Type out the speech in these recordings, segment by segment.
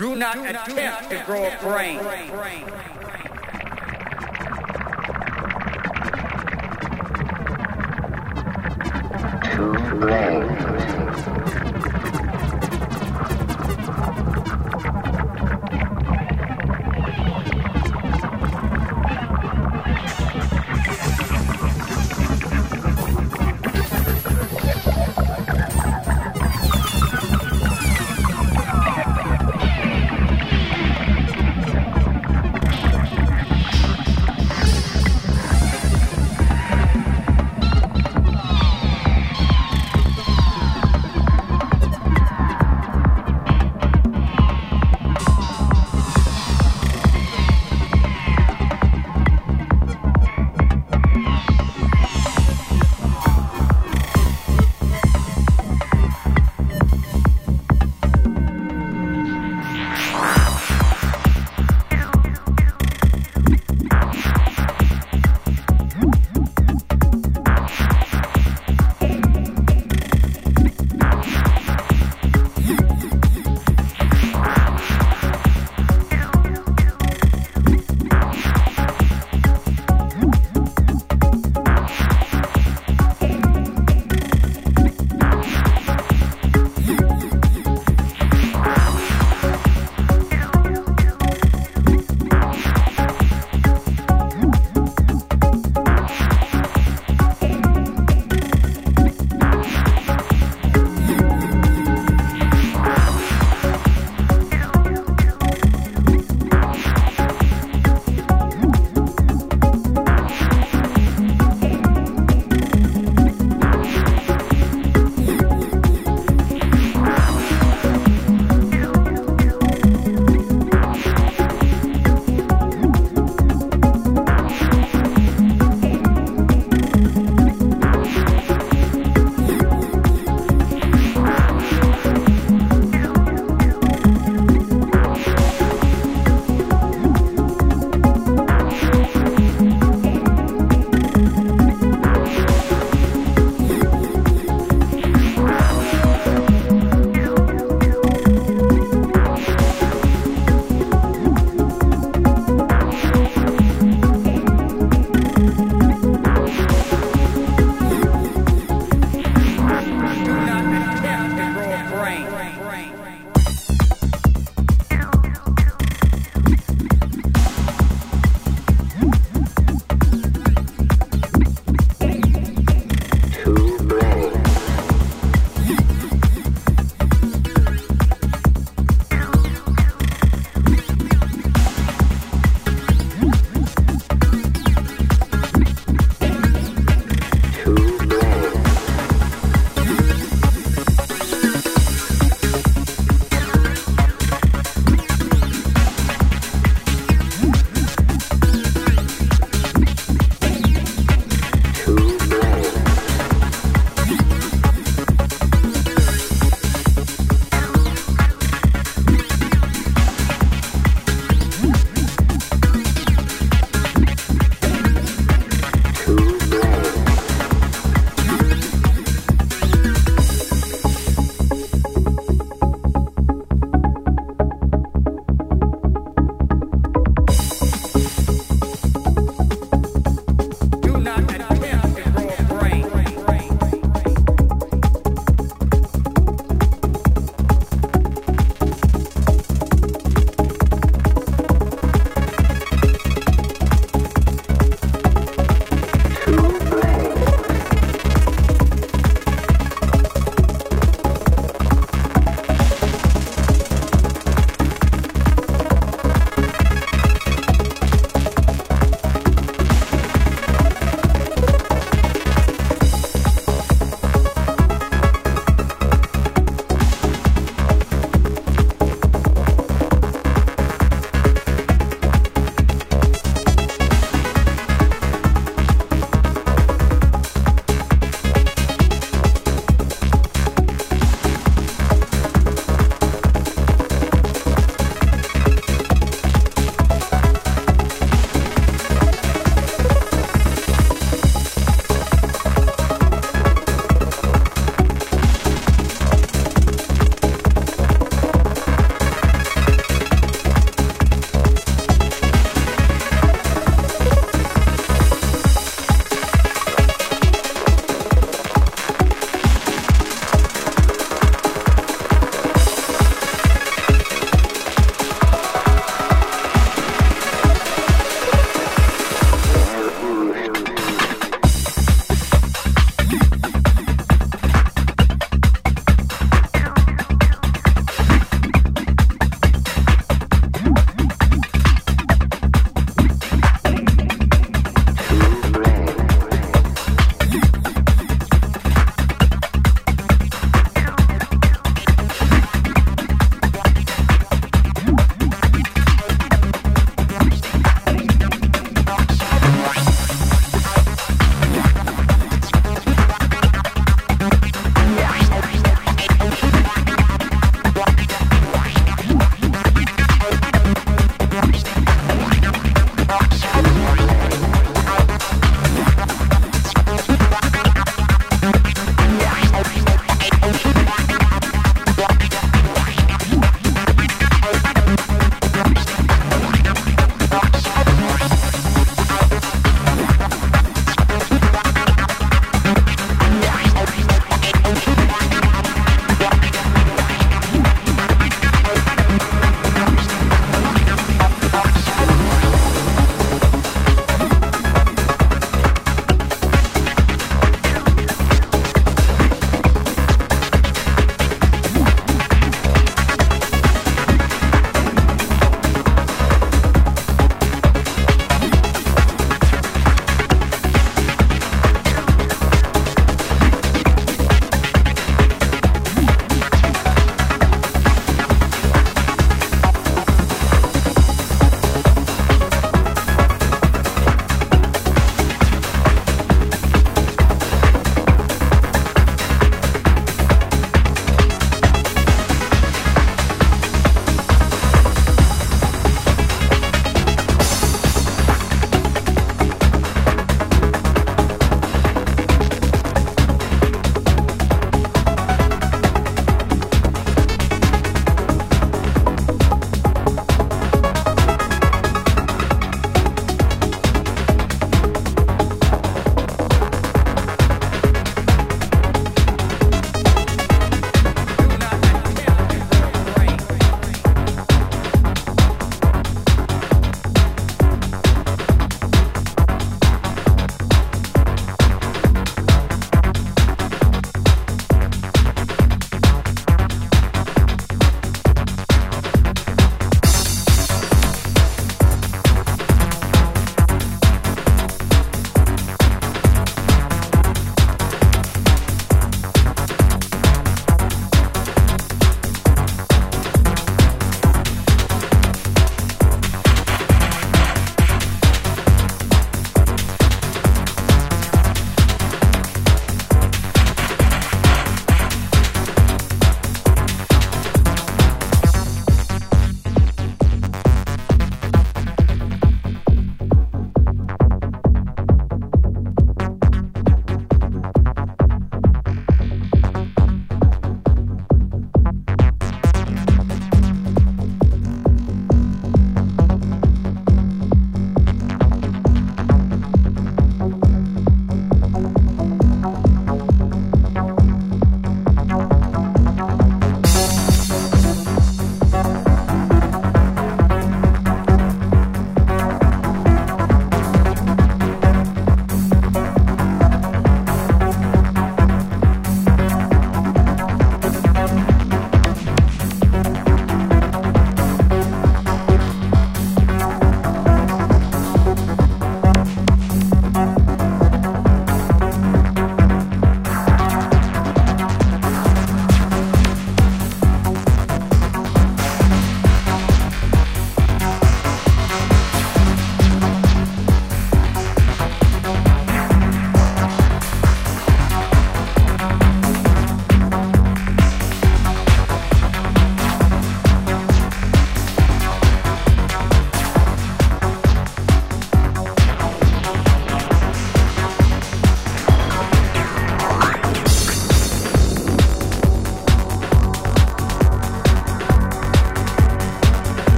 Do not attempt to grow a brain. Two brains. and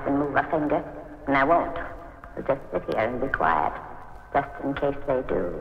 even move a finger, and I won't. I'll just sit here and be quiet, just in case they do